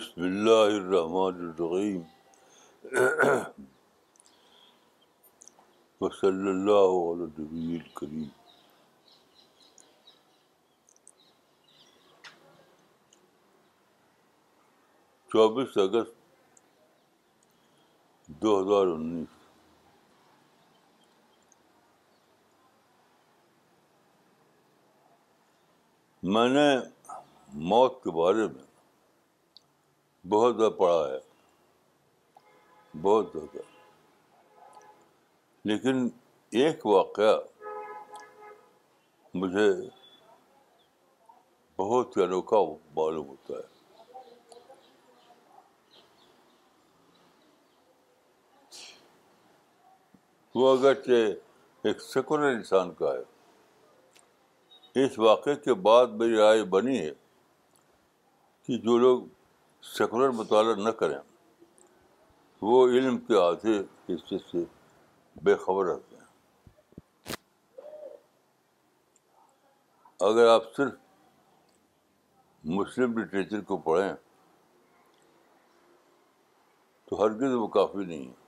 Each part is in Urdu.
بسم اللہ الرحیم اللہ علیہ کریم چوبیس اگست دو ہزار انیس میں نے موت کے بارے میں بہت زیادہ پڑھا ہے بہت زیادہ لیکن ایک واقعہ مجھے بہت ہی انوکھا معلوم ہوتا ہے وہ اگرچہ ایک سیکولر انسان کا ہے اس واقعے کے بعد میری رائے بنی ہے کہ جو لوگ سیکولر مطالعہ نہ کریں وہ علم کے اس چیز سے بے خبر رہتے ہیں اگر آپ صرف مسلم لٹریچر کو پڑھیں تو ہرگز وہ کافی نہیں ہے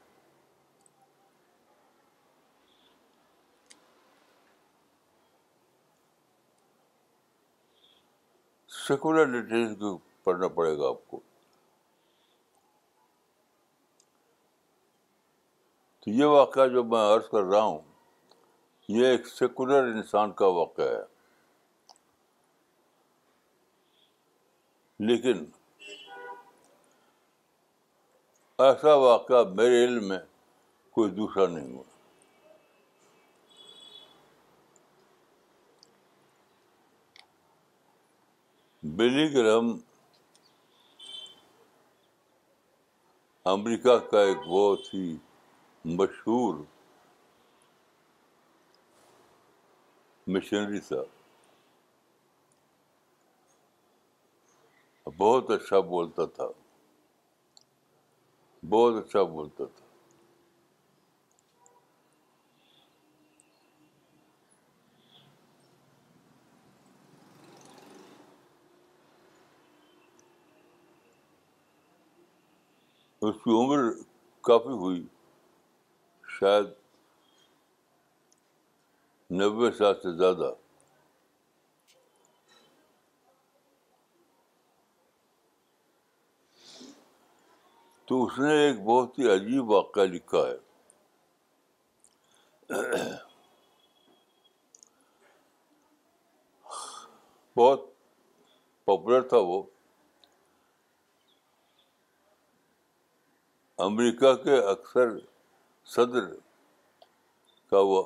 سیکولر لٹریچر کو پڑھنا پڑے گا آپ کو تو یہ واقعہ جو میں عرض کر رہا ہوں یہ ایک سیکولر انسان کا واقعہ ہے لیکن ایسا واقعہ میرے علم میں کوئی دوسرا نہیں ہوا بلی گرم امریکہ کا ایک بہت ہی مشہور مشنری تھا بہت اچھا بولتا تھا بہت اچھا بولتا تھا اس کی عمر کافی ہوئی شاید نوے سال سے زیادہ تو اس نے ایک بہت ہی عجیب واقعہ لکھا ہے بہت پاپولر تھا وہ امریکہ کے اکثر صدر کا وہ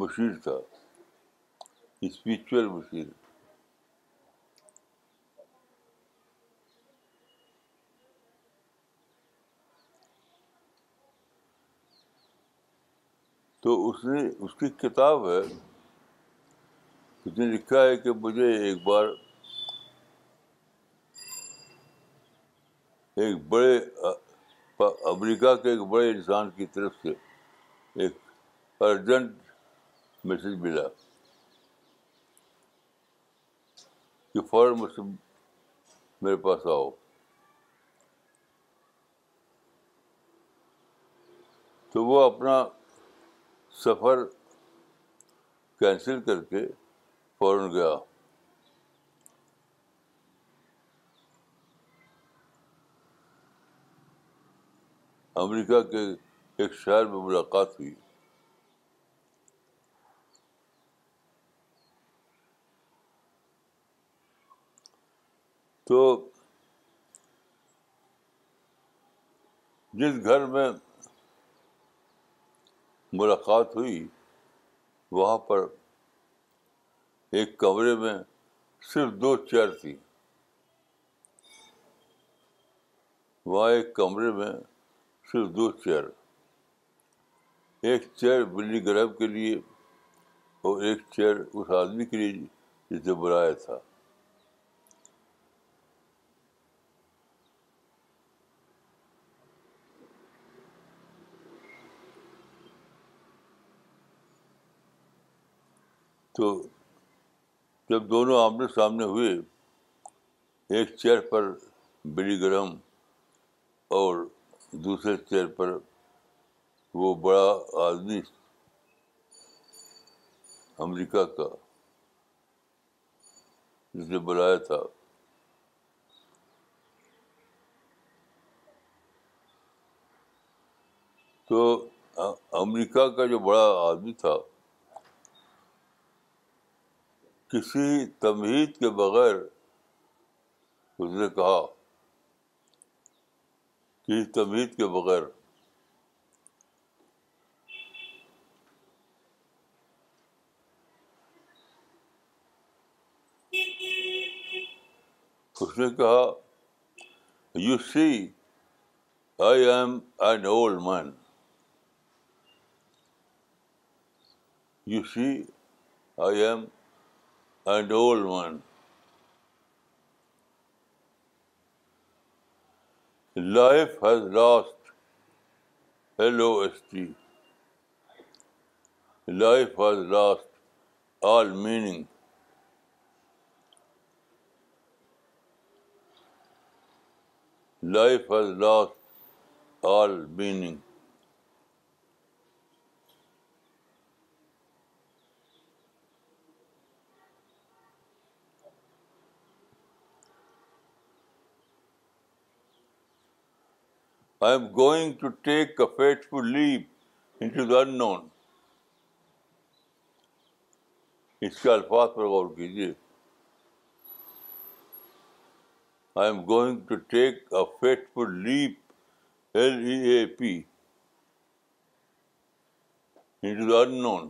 مشیر تھا اسپرچل مشیر تو اس نے اس کی کتاب ہے اس نے لکھا ہے کہ مجھے ایک بار ایک بڑے امریکہ کے ایک بڑے انسان کی طرف سے ایک ارجنٹ میسج ملا کہ فوراً سے میرے پاس آؤ تو وہ اپنا سفر کینسل کر کے فوراً گیا امریکہ کے ایک شہر میں ملاقات ہوئی تو جس گھر میں ملاقات ہوئی وہاں پر ایک کمرے میں صرف دو چیئر تھی وہاں ایک کمرے میں صرف دو چیئر ایک چیئر بلی گرب کے لیے اور ایک چیئر اس آدمی کے لیے بلایا تھا تو جب دونوں آمنے سامنے ہوئے ایک چیئر پر بلی گرم اور دوسرے چیئر پر وہ بڑا آدمی امریکہ کا جس نے بلایا تھا تو امریکہ کا جو بڑا آدمی تھا کسی تمہید کے بغیر اس نے کہا کسی تمیزد کے بغیر اس نے کہا you see I am an old man you see I am an old man Life has lost LOST. Life has lost all meaning. Life has lost all meaning. I am going to take a faithful leap into the unknown اس کے الفاظ پر غور کیجیے I am going to take a faithful leap L E A P into the unknown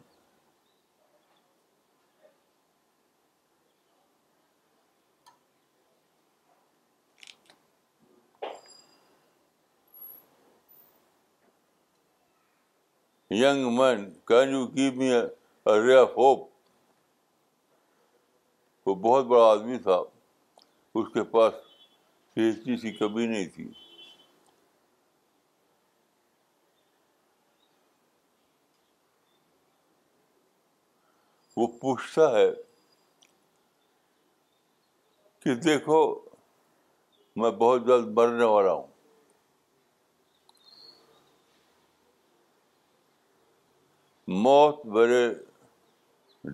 young man can you give me of hope وہ بہت بڑا آدمی تھا اس کے پاس سی ایچ ڈی سی کمی نہیں تھی وہ پوچھتا ہے کہ دیکھو میں بہت جلد مرنے والا ہوں موت بڑے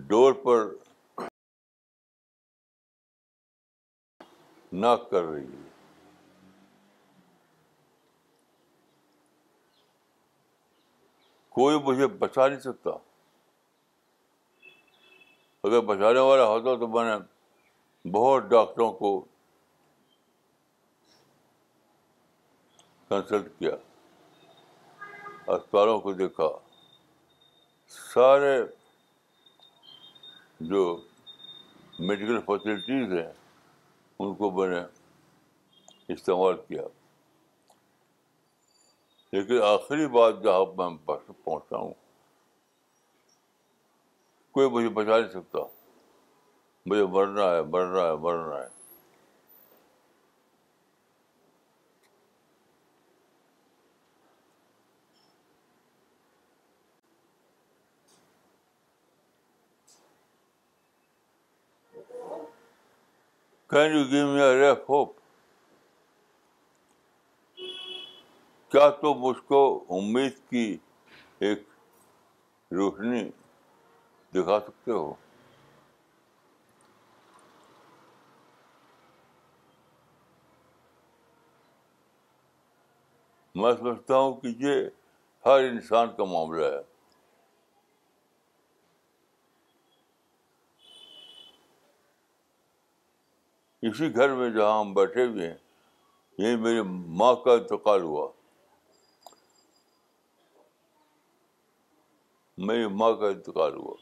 ڈور پر ناک کر رہی ہے کوئی مجھے بچا نہیں سکتا اگر بچانے والا ہوتا تو میں نے بہت ڈاکٹروں کو کنسلٹ کیا اسپتالوں کو دیکھا سارے جو میڈیکل فیسلٹیز ہیں ان کو میں نے استعمال کیا لیکن آخری بات جہاں میں پہنچا ہوں کوئی مجھے بچا نہیں سکتا مجھے مرنا ہے مرنا ہے مرنا ہے can you give me hope کیا تو مجھ کو امید کی ایک روشنی دکھا سکتے ہو میں سمجھتا ہوں کہ یہ ہر انسان کا معاملہ ہے اسی گھر میں جہاں ہم بیٹھے ہوئے ہیں یہ میری ماں کا انتقال ہوا میری ماں کا انتقال ہوا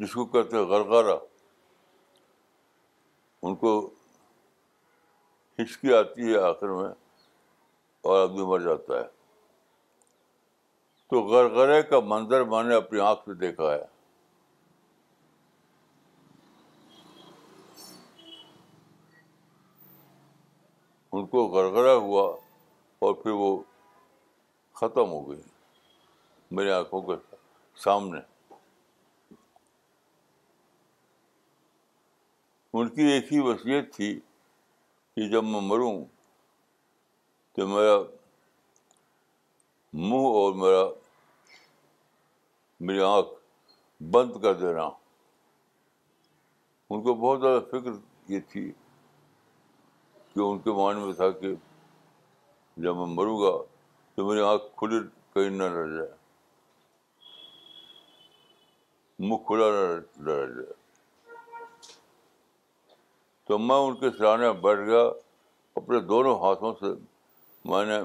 جس کو کہتے ہیں غرغرہ ان کو ہچکی آتی ہے آخر میں اور آدمی مر جاتا ہے تو غرغرے کا منظر میں نے اپنی آنکھ سے دیکھا ہے ان کو گرگرا ہوا اور پھر وہ ختم ہو گئی میرے آنکھوں کے سامنے ان کی ایک ہی وصیت تھی کہ جب میں مروں تو میرا منہ اور میرا میری آنکھ بند کر دینا ان کو بہت زیادہ فکر یہ تھی ان کے معنی میں تھا کہ جب میں مروں گا تو میری آنکھ کھلی کہیں نہ رہ جائے منہ کھلا نہ رہ جائے تو میں ان کے سرانے بیٹھ گیا اپنے دونوں ہاتھوں سے میں نے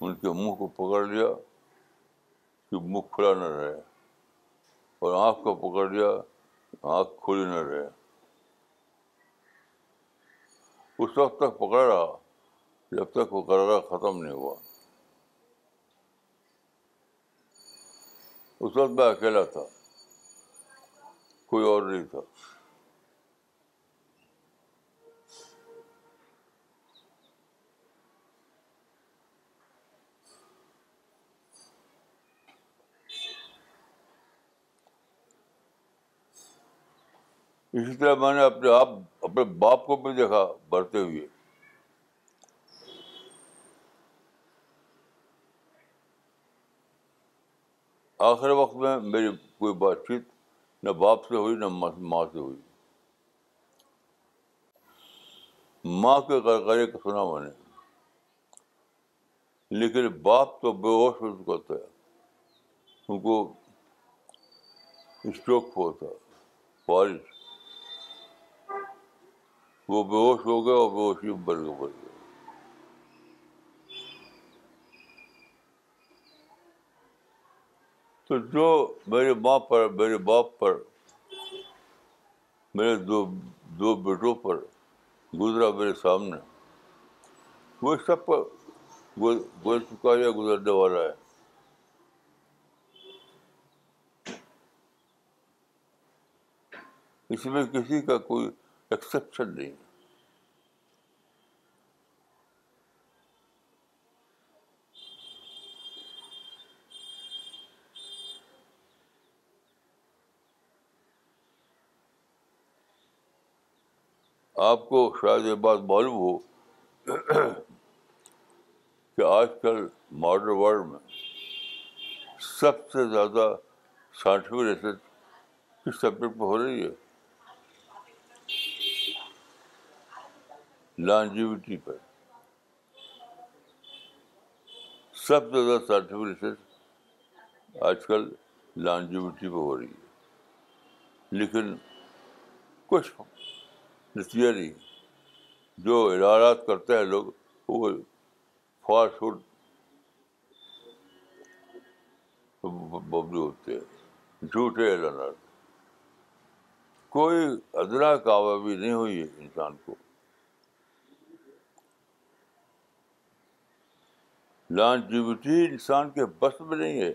ان کے منہ کو پکڑ لیا کہ منہ کھلا نہ رہے اور آنکھ کو پکڑ لیا آنکھ کھلی نہ رہے اس وقت تک پکڑا رہا جب تک وہ کرارا ختم نہیں ہوا اس وقت میں اکیلا تھا کوئی اور نہیں تھا اسی طرح میں نے اپنے آپ اپنے باپ کو بھی دیکھا بڑھتے ہوئے آخر وقت میں میری کوئی بات چیت نہ باپ سے ہوئی نہ ماں سے ہوئی ماں کے سنا میں نے لیکن باپ تو بے ہوش ہو چکا تھا ان کو اسٹروک ہوا تھا بارش وہ بے ہوش ہو گیا اور بے ہوشی بر گیا تو جو میرے ماں پر میرے باپ پر میرے دو دو بیٹوں پر گزرا میرے سامنے وہ سب پر گزر چکا ہے گزرنے والا ہے اس میں کسی کا کوئی ایکسیپشن نہیں آپ کو شاید یہ بات معلوم ہو کہ آج کل ماڈرن ورلڈ میں سب سے زیادہ سائنٹیفک ریسرچ کس سبجیکٹ پہ ہو رہی ہے لانجیوٹی پر سب سے زیادہ ریسرچ آج کل لانجیوٹی پہ ہو رہی ہے لیکن کچھ نتیجہ نہیں جو ادارات کرتے ہیں لوگ وہ فاسٹ فوڈ ببلو ہوتے ہیں جھوٹے اعلانات کوئی ادراک کامیابی نہیں ہوئی ہے انسان کو لانجیوٹی انسان کے بس میں نہیں ہے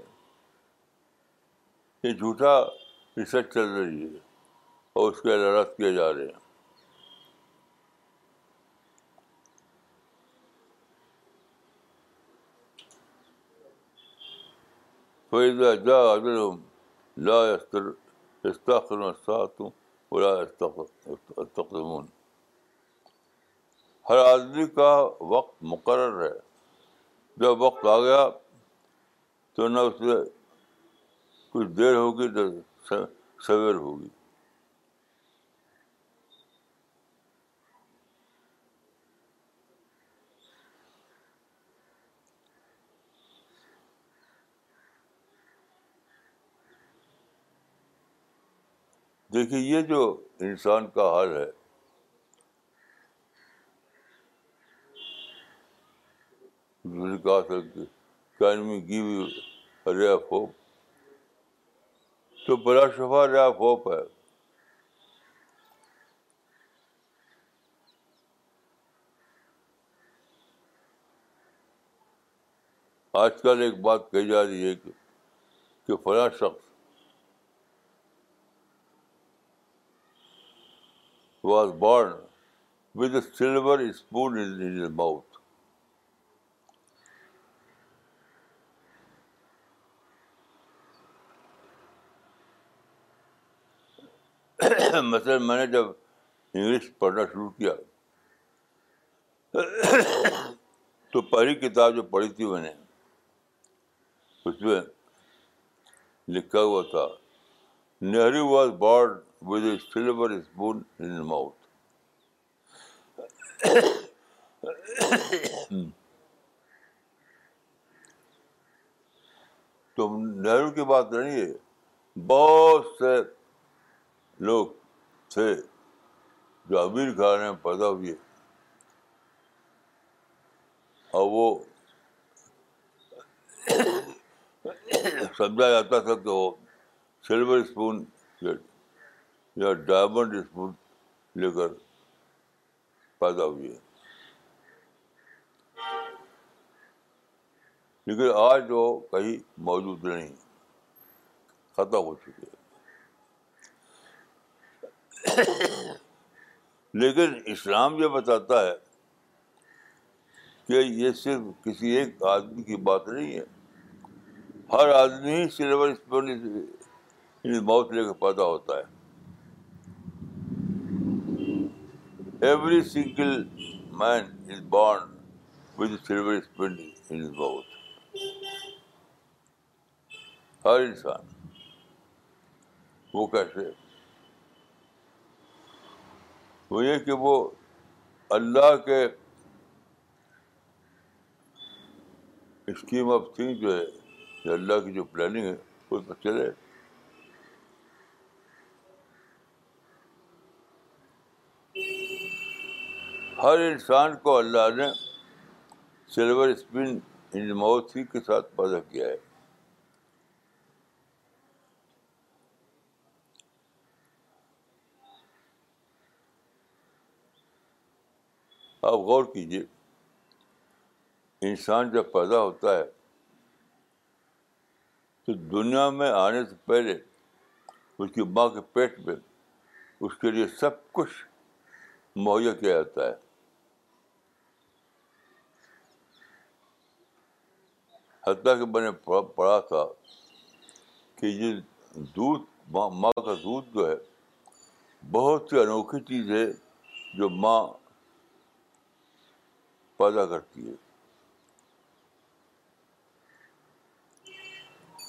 یہ جھوٹا ریسرچ چل رہی ہے اور اس کے اعلانات کیے جا رہے ہیں فیض جا اگر لا استخر ساتوں لا استخر ہر آدمی کا وقت مقرر ہے جب وقت آ گیا تو نہ اس میں کچھ دیر ہوگی تو سویر ہوگی دیکھیے یہ جو انسان کا حال ہے کہا تھا کہ can we give you of hope تو بلا شفا آف ہوپ ہے آج کل ایک بات کہی جا رہی ہے کہ کہ فلاں شخص was born with a silver spoon in mouth مثلاً میں نے جب انگلش پڑھنا شروع کیا تو پہلی کتاب جو پڑھی تھی میں نے اس میں لکھا ہوا تھا Nehru was born with a silver spoon in mouth تو نہرو کی بات نہیں ہے بہت سے لوگ تھے جو امیر گھرانے میں پیدا ہوئے اور وہ سمجھا جاتا تھا کہ وہ سلور اسپون یا ڈائمنڈ اسپون لے کر پیدا ہوئے لیکن آج وہ کہیں موجود نہیں ختم ہو چکے لیکن اسلام یہ بتاتا ہے کہ یہ صرف کسی ایک آدمی کی بات نہیں ہے ہر آدمی سلور موت لے کے پیدا ہوتا ہے every single man is born انسان وہ کیسے وہ یہ کہ وہ اللہ کے اسکیم آف تھنگ جو ہے اللہ کی جو پلاننگ ہے اس پر چلے ہر انسان کو اللہ نے سلور اسپن ان اسپنگ کے ساتھ پیدا کیا ہے آپ غور کیجیے انسان جب پیدا ہوتا ہے تو دنیا میں آنے سے پہلے اس کی ماں کے پیٹ میں اس کے لیے سب کچھ مہیا کیا جاتا ہے حتیٰ کہ میں نے پڑھا تھا کہ یہ دودھ ماں کا دودھ جو ہے بہت ہی انوکھی چیز ہے جو ماں پیدا کرتی ہے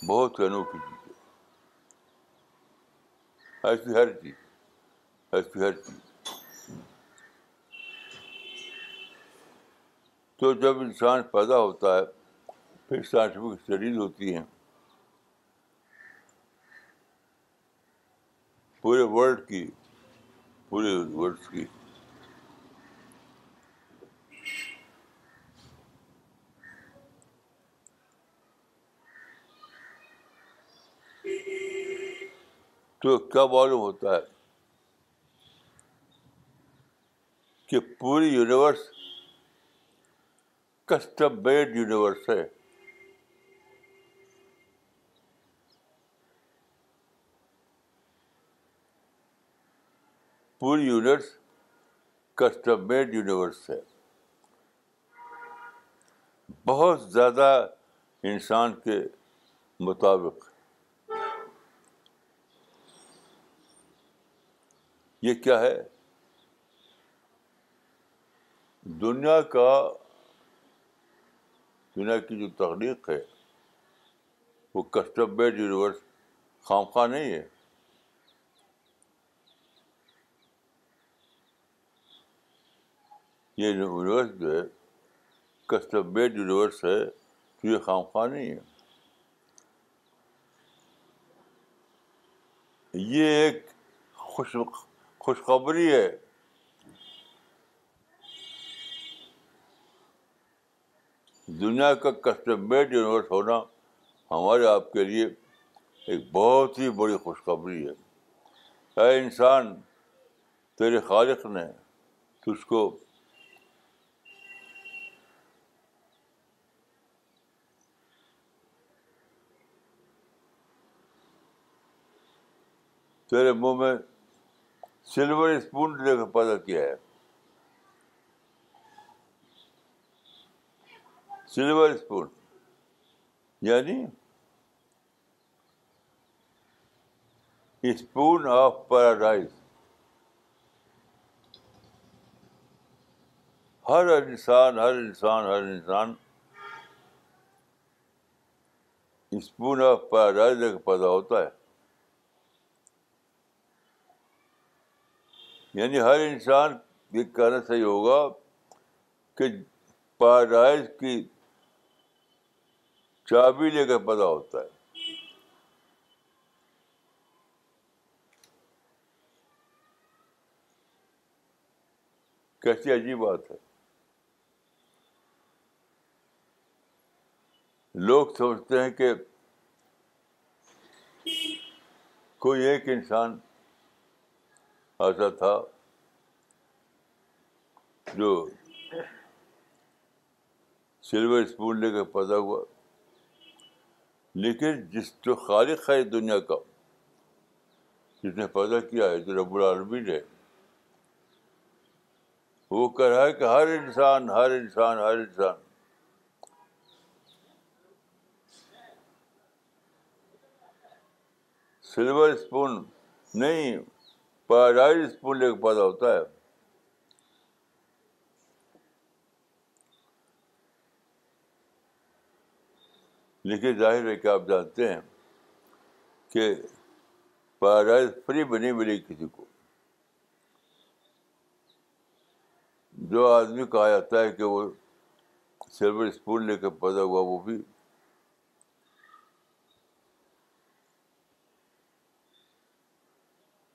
بہت انوکھی چیز ہے ایسی ہر چیز ایسی ہر چیز تو جب انسان پیدا ہوتا ہے پھر سائنٹیفک اسٹڈیز ہوتی ہیں پورے ورلڈ کی پورے ورلڈ کی تو کیا معلوم ہوتا ہے کہ پوری یونیورس کسٹم میڈ یونیورس ہے پوری یونیورس کسٹم میڈ یونیورس ہے بہت زیادہ انسان کے مطابق یہ کیا ہے دنیا کا دنیا کی جو تخلیق ہے وہ کسٹم بیڈ یونیورس خام خواہ نہیں ہے یہ یونیورس جو ہے کسٹم بیڈ یونیورس ہے تو یہ خام خواہ نہیں ہے یہ ایک خوش خوشخبری ہے دنیا کا کسٹم میڈ یونیورس ہونا ہمارے آپ کے لیے ایک بہت ہی بڑی خوشخبری ہے اے انسان تیرے خالق نے تجھ کو تیرے منہ میں سلور اسپون لے کر پیدا کیا ہے سلور اسپون یعنی اسپون آف پیراڈائز ہر انسان ہر انسان ہر انسان اسپون آف پیراڈائز لے کر پیدا ہوتا ہے یعنی ہر انسان یہ کہنا صحیح ہوگا کہ پائز کی چابی لے کر پیدا ہوتا ہے کیسی عجیب بات ہے لوگ سمجھتے ہیں کہ کوئی ایک انسان ایسا تھا جو سلور اسپون لے کے پیدا ہوا لیکن جس جو خالق ہے دنیا کا جس نے پیدا کیا ہے جو رب ہے وہ کہہ رہا ہے کہ ہر انسان ہر انسان ہر انسان سلور اسپون نہیں لے کے پیدا ہوتا ہے لیکن ظاہر ہے کہ آپ جانتے ہیں کہ پیراڈائز فری نہیں ملی کسی کو جو آدمی کہا جاتا ہے کہ وہ سلور اسپون لے کے پیدا ہوا وہ بھی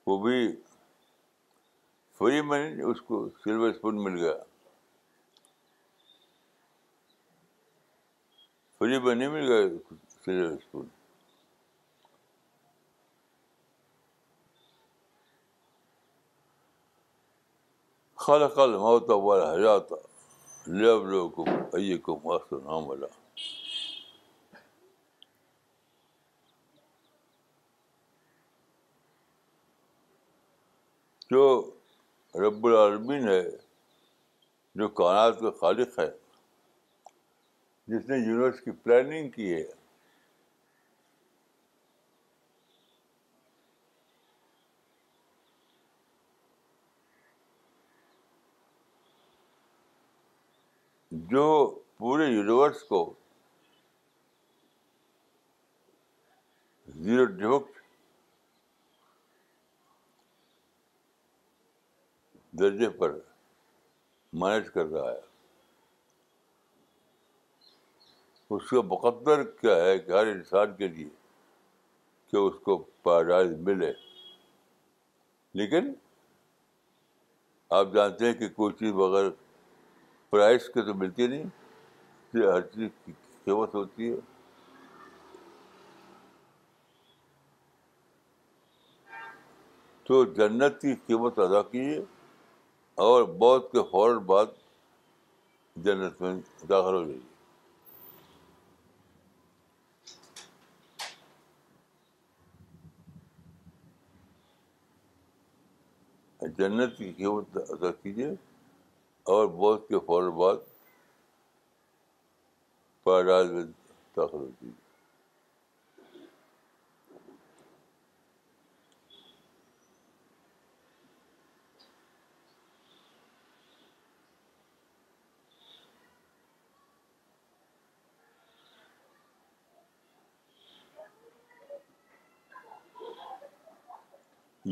وہ بھی فری میں اس کو سلور اسپون مل گیا فری میں نہیں مل گیا سلور اسپون خالہ موت والا کم والا تو رب العالمین ہے جو کائنات کے خالق ہے جس نے یونیورس کی پلاننگ کی ہے جو پورے یونیورس کو زیرو ڈیوک درجے پر مینج کر رہا ہے اس کا مقدر کیا ہے کہ ہر انسان کے لیے کہ اس کو پیراڈائز ملے لیکن آپ جانتے ہیں کہ کوئی چیز بغیر پرائز کے تو ملتی نہیں ہر چیز کی قیمت ہوتی ہے تو جنت کی قیمت ادا کیجیے اور بہت کے فوراً بعد جنت میں داخل ہو جائیے جنت کی قیمت ادا کیجیے اور بہت کے فوراً بعد پیدا میں داخل ہو گی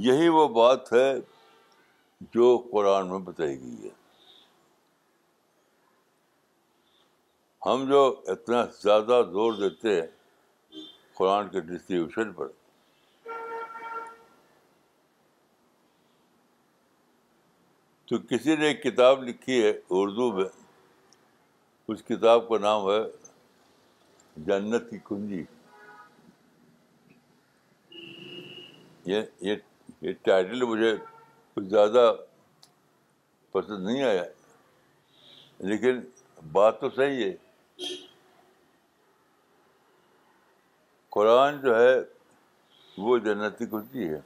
یہی وہ بات ہے جو قرآن میں بتائی گئی ہے ہم جو اتنا زیادہ زور دیتے ہیں قرآن کے ڈسٹریبیوشن پر تو کسی نے ایک کتاب لکھی ہے اردو میں اس کتاب کا نام ہے جنت کی کنجی یہ یہ ٹائٹل مجھے کچھ زیادہ پسند نہیں آیا لیکن بات تو صحیح ہے قرآن جو ہے وہ جنتی کرتی ہے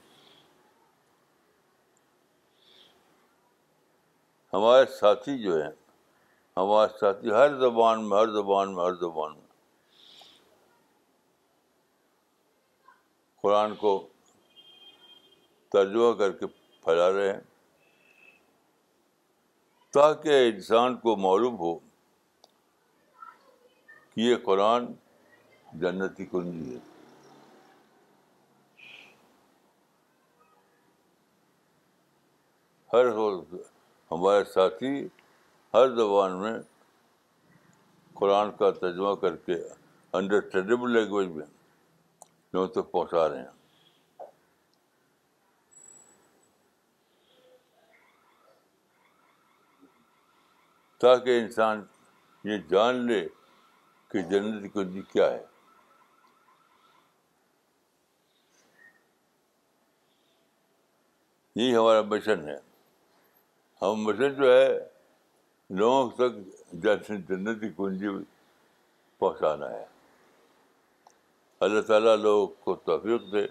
ہمارے ساتھی جو ہیں ہمارے ساتھی ہر زبان میں ہر زبان میں ہر زبان میں قرآن کو ترجمہ کر کے پھیلا رہے ہیں تاکہ انسان کو معلوم ہو کہ یہ قرآن جنتی کنجی ہے ہے ہمارے ساتھی ہر زبان میں قرآن کا ترجمہ کر کے انڈرسٹینڈیبل لینگویج میں لوگوں تک پہنچا رہے ہیں تاکہ انسان یہ جان لے کہ کی کنجی کیا ہے یہ ہمارا مشن ہے ہم مشن جو ہے لوگوں تک جنت کی کنجی پہنچانا ہے اللہ تعالیٰ لوگوں کو توفیق دے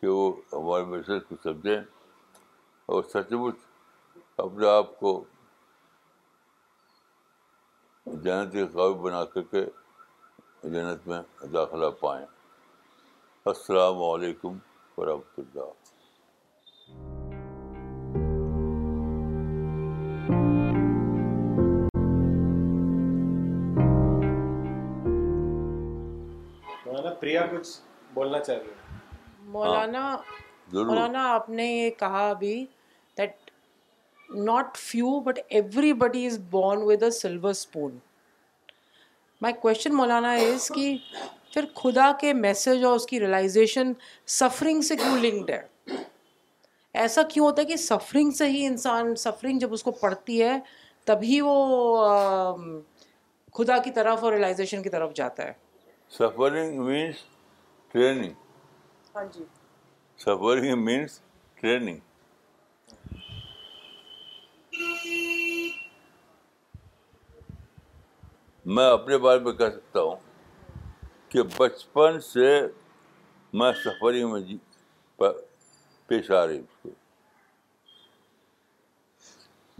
کہ وہ ہمارے مشن کو سمجھیں اور سچ مچ اپنے آپ کو جنت کے قابل بنا کر کے جنت میں داخلہ پائیں السلام علیکم ورحمۃ اللہ پریا کچھ بولنا چاہ رہے مولانا ہاں، مولانا آپ نے یہ کہا ابھی not few but every body is born with a silver spoon my question Maulana is کہ پھر خدا کے میسج اور اس کی ریلائزیشن سفرنگ سے کیوں لنکڈ ہے ایسا کیوں ہوتا ہے کہ سفرنگ سے ہی انسان سفرنگ جب اس کو پڑھتی ہے تبھی وہ خدا کی طرف اور ریلائزیشن کی طرف جاتا ہے سفرنگ مینس ٹریننگ ہاں جی سفرنگ مینس ٹریننگ میں اپنے بارے میں کہہ سکتا ہوں کہ بچپن سے میں سفرنگ میں جی پیش آ رہی اس کو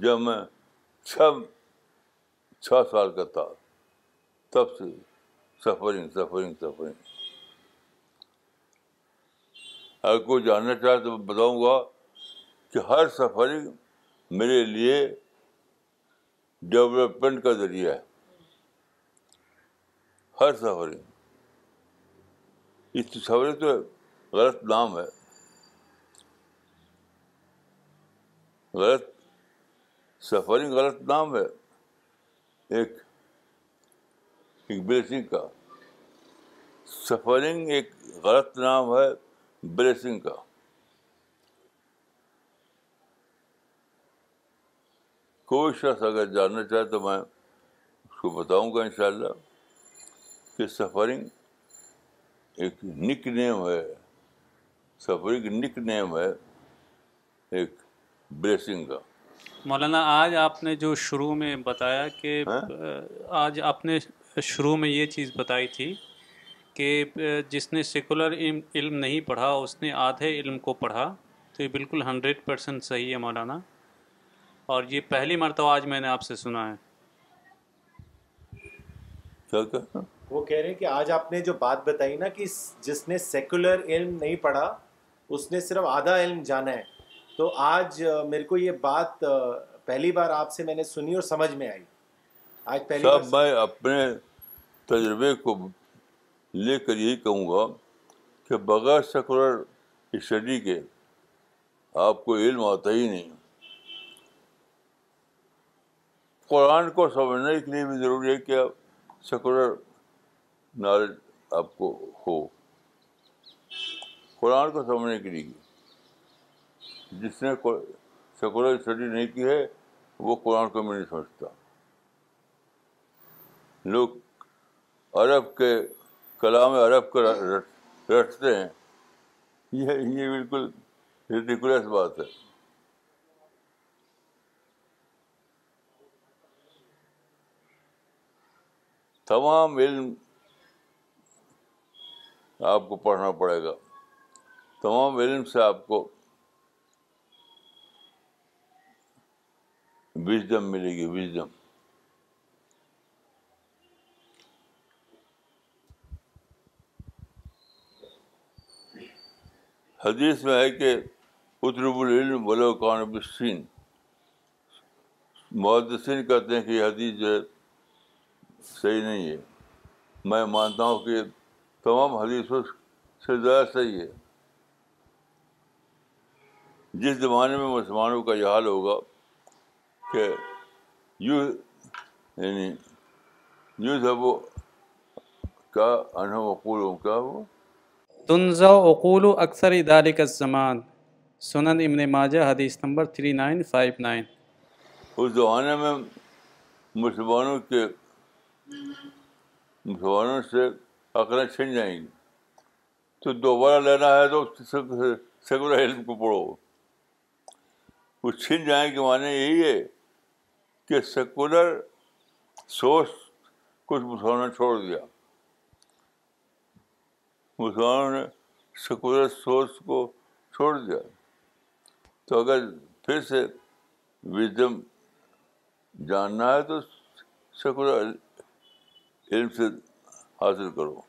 جب میں چھ چھ سال کا تھا تب سے سفرنگ سفرنگ سفرنگ اگر کوئی جاننا چاہے تو میں بتاؤں گا کہ ہر سفرنگ میرے لیے ڈیولپمنٹ کا ذریعہ ہے ہر سفرنگ اس سفر تو غلط نام ہے غلط سفرنگ غلط نام ہے ایک ایک بلیسنگ کا سفرنگ ایک غلط نام ہے بلیسنگ کا کوئی شخص اگر جاننا چاہے تو میں اس کو بتاؤں گا ان شاء اللہ کہ سفرنگ ایک ایک نک نک نیم نیم ہے ہے سفرنگ بلیسنگ کا مولانا آج آپ نے جو شروع میں بتایا کہ ہاں؟ آج آپ نے شروع میں یہ چیز بتائی تھی کہ جس نے سیکولر علم نہیں پڑھا اس نے آدھے علم کو پڑھا تو یہ بالکل ہنڈریڈ پرسینٹ صحیح ہے مولانا اور یہ پہلی مرتبہ آج میں نے آپ سے سنا ہے کیا کیا وہ کہہ رہے ہیں کہ آج آپ نے جو بات بتائی نا کہ جس نے سیکولر علم نہیں پڑھا اس نے صرف آدھا علم جانا ہے تو آج میرے کو یہ بات پہلی بار آپ سے میں نے سنی اور سمجھ میں میں آئی آج پہلی بار اپنے تجربے کو لے کر یہی کہوں گا کہ بغیر سیکولر اسٹڈی کے آپ کو علم آتا ہی نہیں قرآن کو سمجھنے کے لیے بھی ضروری ہے کہ آپ سیکولر نالج آپ کو ہو قرآن کو سمجھنے کے لیے جس نے سیکولر اسٹڈی نہیں کی ہے وہ قرآن کو میں نہیں سمجھتا لوگ عرب کے کلام عرب کو رٹتے ہیں یہ یہ بالکل بات ہے تمام علم آپ کو پڑھنا پڑے گا تمام علم سے آپ کو وزڈم ملے گی وزڈم حدیث میں ہے کہ العلم اتربل علم محدثین کہتے ہیں کہ یہ حدیث جو ہے صحیح نہیں ہے میں مانتا ہوں کہ تمام حدیثوں سے زیادہ صحیح ہے جس زمانے میں مسلمانوں کا یہ حال ہوگا کہ یو یعنی یو سب کا انہ وقولوں کیا وہ تنزا اقول اکثر ادارے کا زمان سنن ابن ماجہ حدیث نمبر 3959 اس زمانے میں مسلمانوں کے مسلمانوں سے عقلیں چھن جائیں گی تو دوبارہ لینا ہے تو سیکولر علم کو پڑھو وہ چھن جائیں معنی یہی ہے کہ سیکولر سوچ کچھ مسلمانوں نے چھوڑ دیا مسلمانوں نے سیکولر سوچ کو چھوڑ دیا تو اگر پھر سے وزڈم جاننا ہے تو سیکولر علم سے حاصل کرو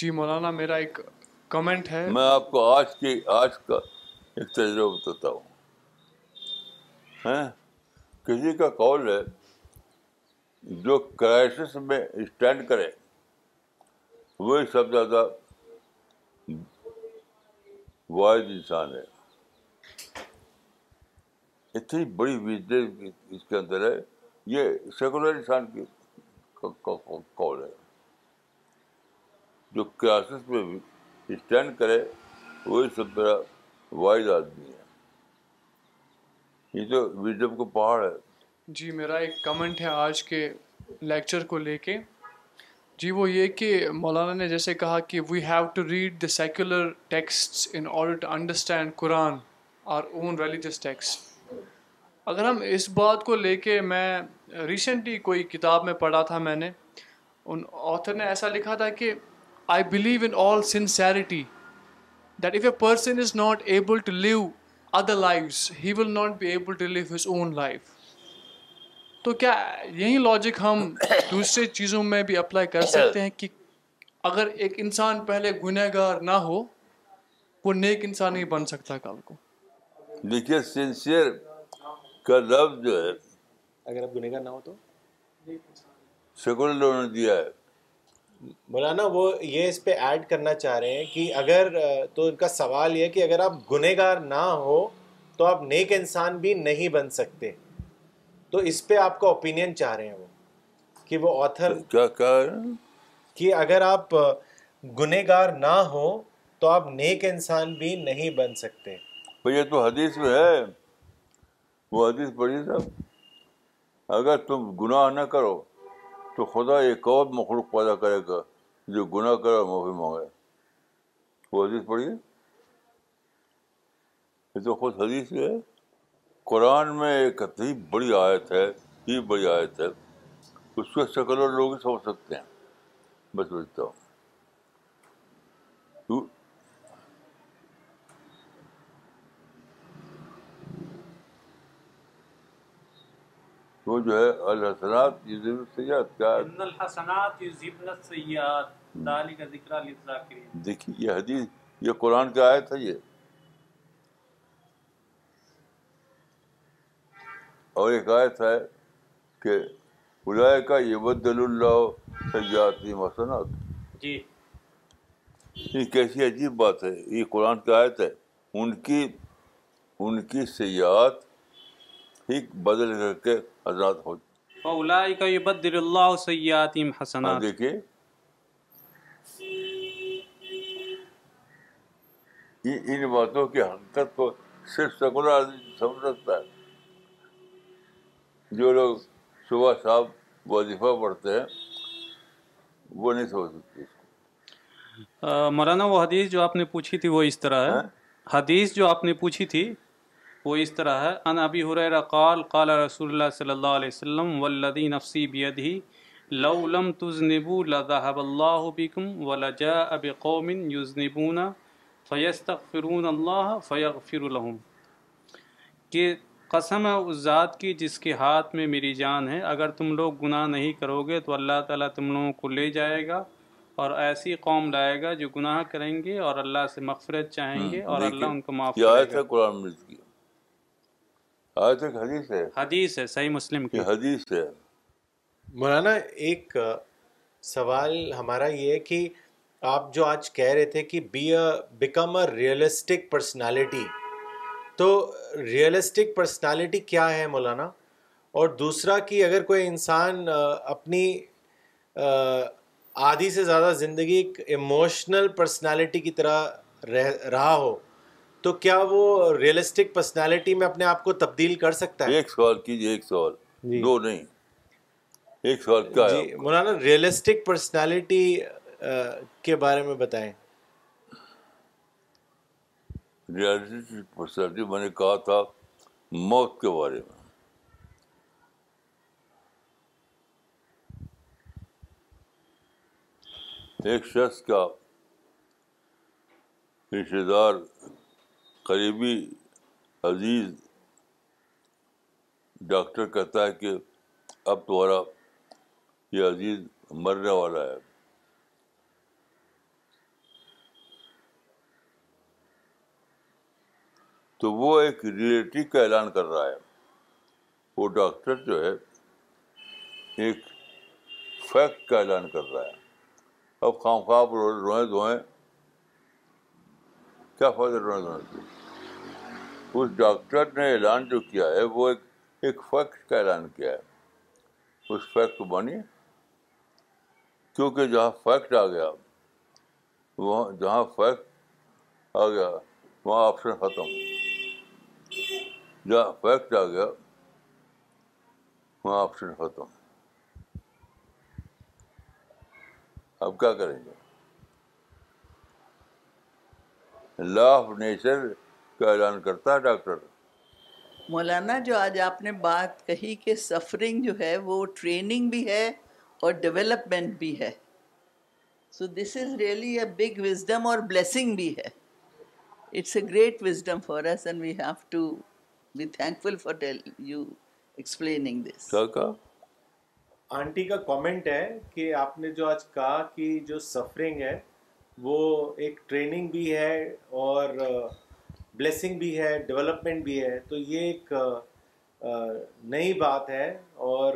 جی مولانا میرا ایک کمنٹ ہے میں آپ کو آج کی آج کا ایک تجربہ بتاتا ہوں ہاں؟ کسی کا کال ہے جو کرائسس میں اسٹینڈ کرے وہی سب زیادہ واحد انسان ہے اتنی بڑی ویزنس اس کے اندر ہے یہ سیکولر انسان کی کال ہے جو کلاسز میں اسٹینڈ کرے وہی سب میرا وائز آدمی ہے یہ تو وزڈم کو پہاڑ ہے جی میرا ایک کمنٹ ہے آج کے لیکچر کو لے کے جی وہ یہ کہ مولانا نے جیسے کہا کہ we have to read the secular text in order to understand Quran are own religious text اگر ہم اس بات کو لے کے میں ریسنٹلی کوئی کتاب میں پڑھا تھا میں نے ان آتھر نے ایسا لکھا تھا کہ I believe in all a person is not able he will not be his own life تو کیا یہی لاجک ہم دوسرے چیزوں میں بھی اپلائی کر سکتے ہیں کہ اگر ایک انسان پہلے گنہ گار نہ ہو وہ نیک انسان نہیں بن سکتا کل کو دیکھیے سنسیئر کا لفظ جو ہے اگر آپ گنہگار نہ ہو تو سیکولر لوگوں نے دیا ہے مولانا وہ یہ اس پہ ایڈ کرنا چاہ رہے ہیں کہ اگر تو ان کا سوال یہ کہ اگر آپ گنہ گار نہ ہو تو آپ نیک انسان بھی نہیں بن سکتے تو اس پہ آپ کا اوپینین چاہ رہے ہیں وہ کہ وہ آتھر کیا کہ اگر آپ گنہ گار نہ ہو تو آپ نیک انسان بھی نہیں بن سکتے یہ تو حدیث میں ہے وہ حدیث پڑھی صاحب اگر تم گناہ نہ کرو تو خدا ایک اور مخلوق پیدا کرے گا جو گناہ کرو معافی مانگے وہ حدیث پڑھیے یہ تو خود حدیث ہے قرآن میں ایک اتنی بڑی آیت ہے یہ بڑی آیت ہے اس کو شکل اور لوگ ہی سمجھ سکتے ہیں بس بچتا ہوں تو جو ہے الحسنات یذب السیئات کا ان دیکھیں یہ حدیث یہ قرآن کا آیت ہے یہ اور ایک آیت ہے کہ اولائے کا یہ بدل اللہ سیاتی محسنات جی یہ کیسی عجیب بات ہے یہ قرآن کا آیت ہے ان کی ان کی سیاحت ہی بدل کر کے آزاد ہو کا يبدل اللہ سیاتیم حسنات دیکھیے یہ ان باتوں کی حقیقت کو صرف سکولر آدمی سمجھ سکتا ہے جو لوگ صبح صاحب وظیفہ پڑھتے ہیں وہ نہیں سمجھ سکتے مولانا وہ حدیث جو آپ نے پوچھی تھی وہ اس طرح ہے ہاں؟ حدیث جو آپ نے پوچھی تھی وہ اس طرح ہے ان ابی حریر قال قال رسول اللہ صلی اللہ علیہ وسلم والذی نفسی بیدہی لو لم تزنبو لذہب اللہ بکم ولجاء بقوم یزنبون فیستغفرون اللہ فیغفر لہم کہ قسم ہے اس ذات کی جس کے ہاتھ میں میری جان ہے اگر تم لوگ گناہ نہیں کرو گے تو اللہ تعالیٰ تم لوگوں کو لے جائے گا اور ایسی قوم لائے گا جو گناہ کریں گے اور اللہ سے مغفرت چاہیں گے اور اللہ ان کو معافی حدیث حدیث ہے صحیح مسلم کی ہے مولانا ایک سوال ہمارا یہ ہے کہ آپ جو آج کہہ رہے تھے کہ be a become realistic personality تو ریئلسٹک پرسنالٹی کیا ہے مولانا اور دوسرا کہ اگر کوئی انسان اپنی آدھی سے زیادہ زندگی ایموشنل پرسنالٹی کی طرح رہ رہا ہو تو کیا وہ ریئلسٹک پرسنالٹی میں اپنے آپ کو تبدیل کر سکتا ہے ایک سوال کیجیے ریئلسٹک پرسنالٹی کے بارے میں بتائیں پرسنالٹی میں نے کہا تھا موت کے بارے میں ایک شخص کا رشتے دار قریبی عزیز ڈاکٹر کہتا ہے کہ اب تمہارا یہ عزیز مرنے والا ہے تو وہ ایک ریلیٹو کا اعلان کر رہا ہے وہ ڈاکٹر جو ہے ایک فیکٹ کا اعلان کر رہا ہے اب خام خواب روئیں دھوئیں کیا فائدہ روئیں دھوئیں اس ڈاکٹر نے اعلان جو کیا ہے وہ ایک ایک فیکٹ کا اعلان کیا ہے اس فیکٹ بنی کیونکہ جہاں فیکٹ آ گیا وہاں جہاں فیکٹ آ گیا وہاں آپشن ختم جہاں فیکٹ آ گیا وہاں آپشن ختم اب کیا کریں گے لا آف نیچر کا اعلان کرتا ہے ڈاکٹر مولانا جو آج آپ نے بات کہی کہ سفرنگ جو ہے وہ ٹریننگ بھی ہے اور ڈیولپمنٹ بھی ہے so this is really a big wisdom اور بلیسنگ بھی ہے it's a great wisdom for us and we have to be thankful for you explaining this aunty کا کامنٹ ہے کہ آپ نے جو آج کہا کہ جو سفرنگ ہے وہ ایک ٹریننگ بھی ہے اور بلیسنگ بھی ہے ڈیولپمنٹ بھی ہے تو یہ ایک نئی بات ہے اور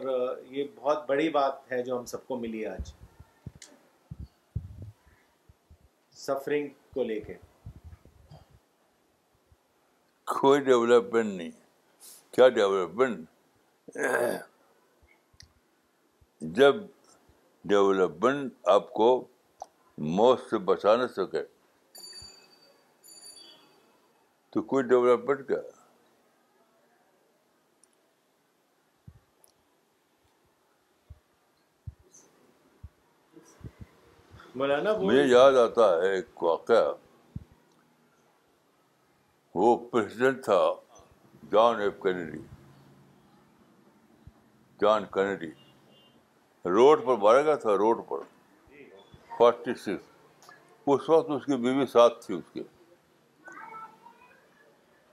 یہ بہت بڑی بات ہے جو ہم سب کو ملی آج سفرنگ کو لے کے کوئی ڈیولپمنٹ نہیں کیا ڈیولپمنٹ جب ڈیولپمنٹ آپ کو موت سے بچا نہ سکے تو کوئی ڈیولپمنٹ کیا مجھے یاد آتا ہے ایک واقعہ وہ پریسیڈنٹ تھا John F Kennedy John Kennedy road پر مارا گیا تھا روڈ پر فورٹی جی۔ سکس اس وقت اس کی بیوی ساتھ تھی اس کے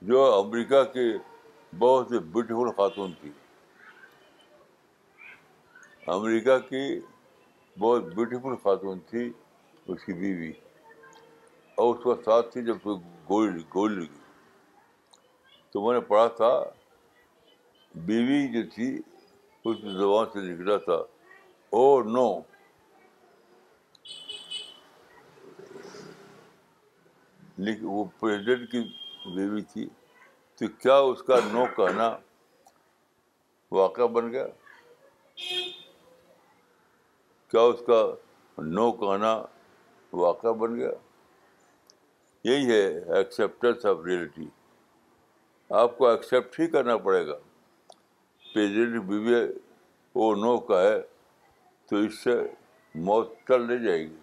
جو امریکہ کی بہت ہی بیوٹیفل خاتون تھی امریکہ کی بہت بیوٹیفل خاتون تھی اس کی بیوی اور اس کا ساتھ تھی جب تو لگی میں نے پڑھا تھا بیوی جو تھی اس زبان سے نکلا تھا او نو وہ پریزیڈنٹ کی بیوی تھی تو کیا اس کا نو کہنا واقعہ بن گیا کیا اس کا نو کہنا واقعہ بن گیا یہی ہے ایکسیپٹنس آف ریئلٹی آپ کو ایکسیپٹ ہی کرنا پڑے گا پیزنٹ بیوی وہ نو کہے تو اس سے موت چل جائے گی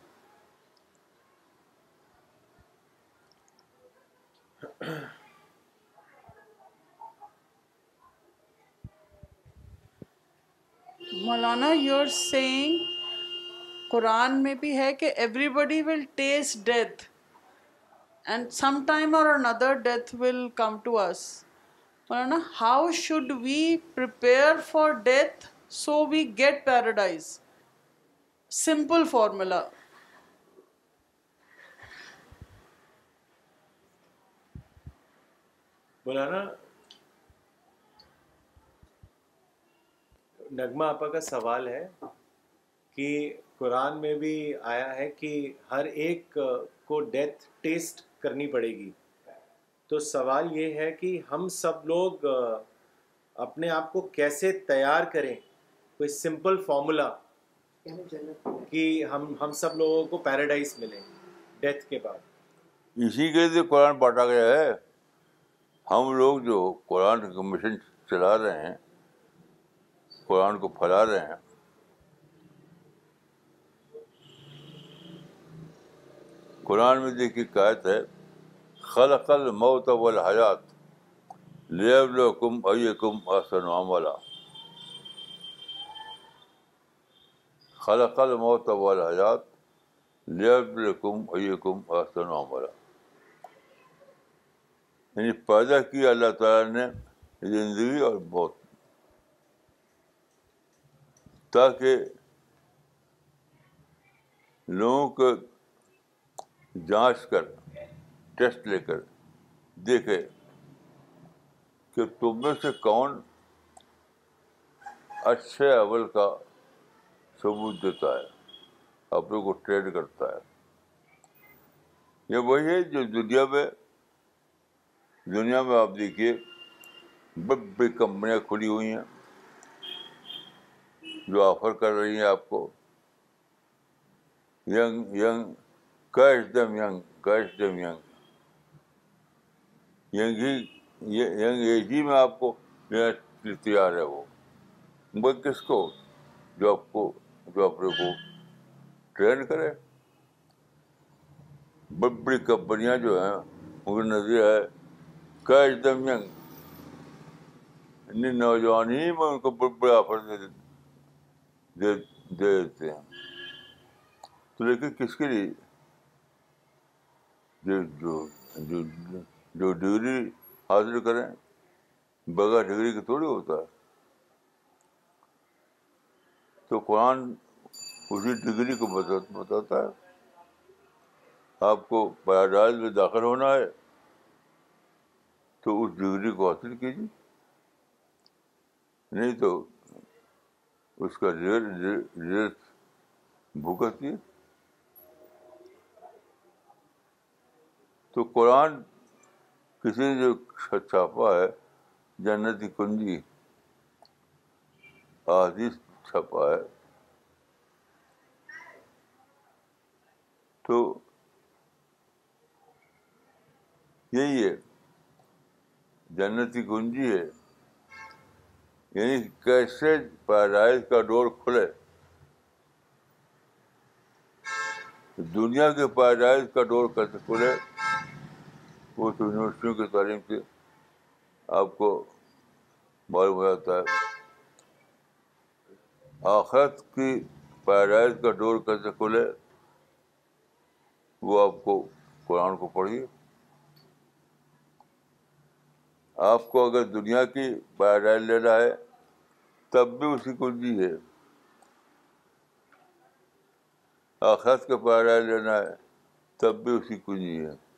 مولانا یو آر سینگ قرآن میں بھی ہے کہ every body will taste death and some time اور اندر death will come to us Maulana how should we prepare for death so we get paradise simple formula Maulana نغمہ آپا کا سوال ہے کہ قرآن میں بھی آیا ہے کہ ہر ایک کو ڈیتھ ٹیسٹ کرنی پڑے گی تو سوال یہ ہے کہ ہم سب لوگ اپنے آپ کو کیسے تیار کریں کوئی سمپل فارمولا کہ ہم سب لوگوں کو پیراڈائز ملے ڈیتھ کے بعد اسی کے قرآن بانٹا گیا ہے ہم لوگ جو قرآن کا مشن چلا رہے ہیں قرآن کو پھیلا رہے ہیں قرآن میں دیکھی قائد ہے خلق الموت والحیات لیبلوکم ایکم احسن عملا خلق الموت والحیات لیبلوکم ایکم احسن عملا یعنی پیدا کی اللہ تعالیٰ نے زندگی اور بہت تاکہ لوگوں کو جانچ کر ٹیسٹ لے کر دیکھے کہ تم میں سے کون اچھے عمل کا ثبوت دیتا ہے اپنے کو ٹریڈ کرتا ہے یہ وہی ہے جو دنیا میں دنیا میں آپ دیکھیے بڑی بڑی کمپنیاں کھلی ہوئی ہیں جو آفر کر رہی ہیں آپ کو ینگ ینگ کیش دم ینگ کیش دم ینگ ینگ ہی ینگ ایج ہی میں آپ کو لینا تیار ہے وہ بس کس کو جو آپ کو جو اپنے کو ٹرین کرے بڑی بڑی کمپنیاں جو ہیں ان کی نظر ہے دم نوجوان ہی میں ان کو بڑے آفر دے دیتے ہیں تو لیکن کس کے لیے جو جو ڈگری حاصل کریں بغیر ڈگری کے تھوڑی ہوتا ہے تو قرآن اسی ڈگری کو بتاتا ہے آپ کو پیراڈائز میں داخل ہونا ہے تو اس ڈگری کو حاصل کیجیے نہیں تو اس کا بھوکت کی تو قرآن کسی نے جو چھاپا ہے جنتی کنجی آدیش چھاپا ہے تو یہی ہے جنتی گنجی ہے یعنی کیسے پیدائش کا ڈور کھلے دنیا کے پیدائش کا ڈور کیسے کھلے اس یونیورسٹیوں کی تعلیم سے آپ کو معلوم ہو جاتا ہے آخرت کی پیدائش کا ڈور کیسے کھلے وہ آپ کو قرآن کو پڑھیے آپ کو اگر دنیا کی پائرائل لینا ہے تب بھی اسی کنجی ہے آخرت کا پائرائل لینا ہے تب بھی اسی کنجی ہے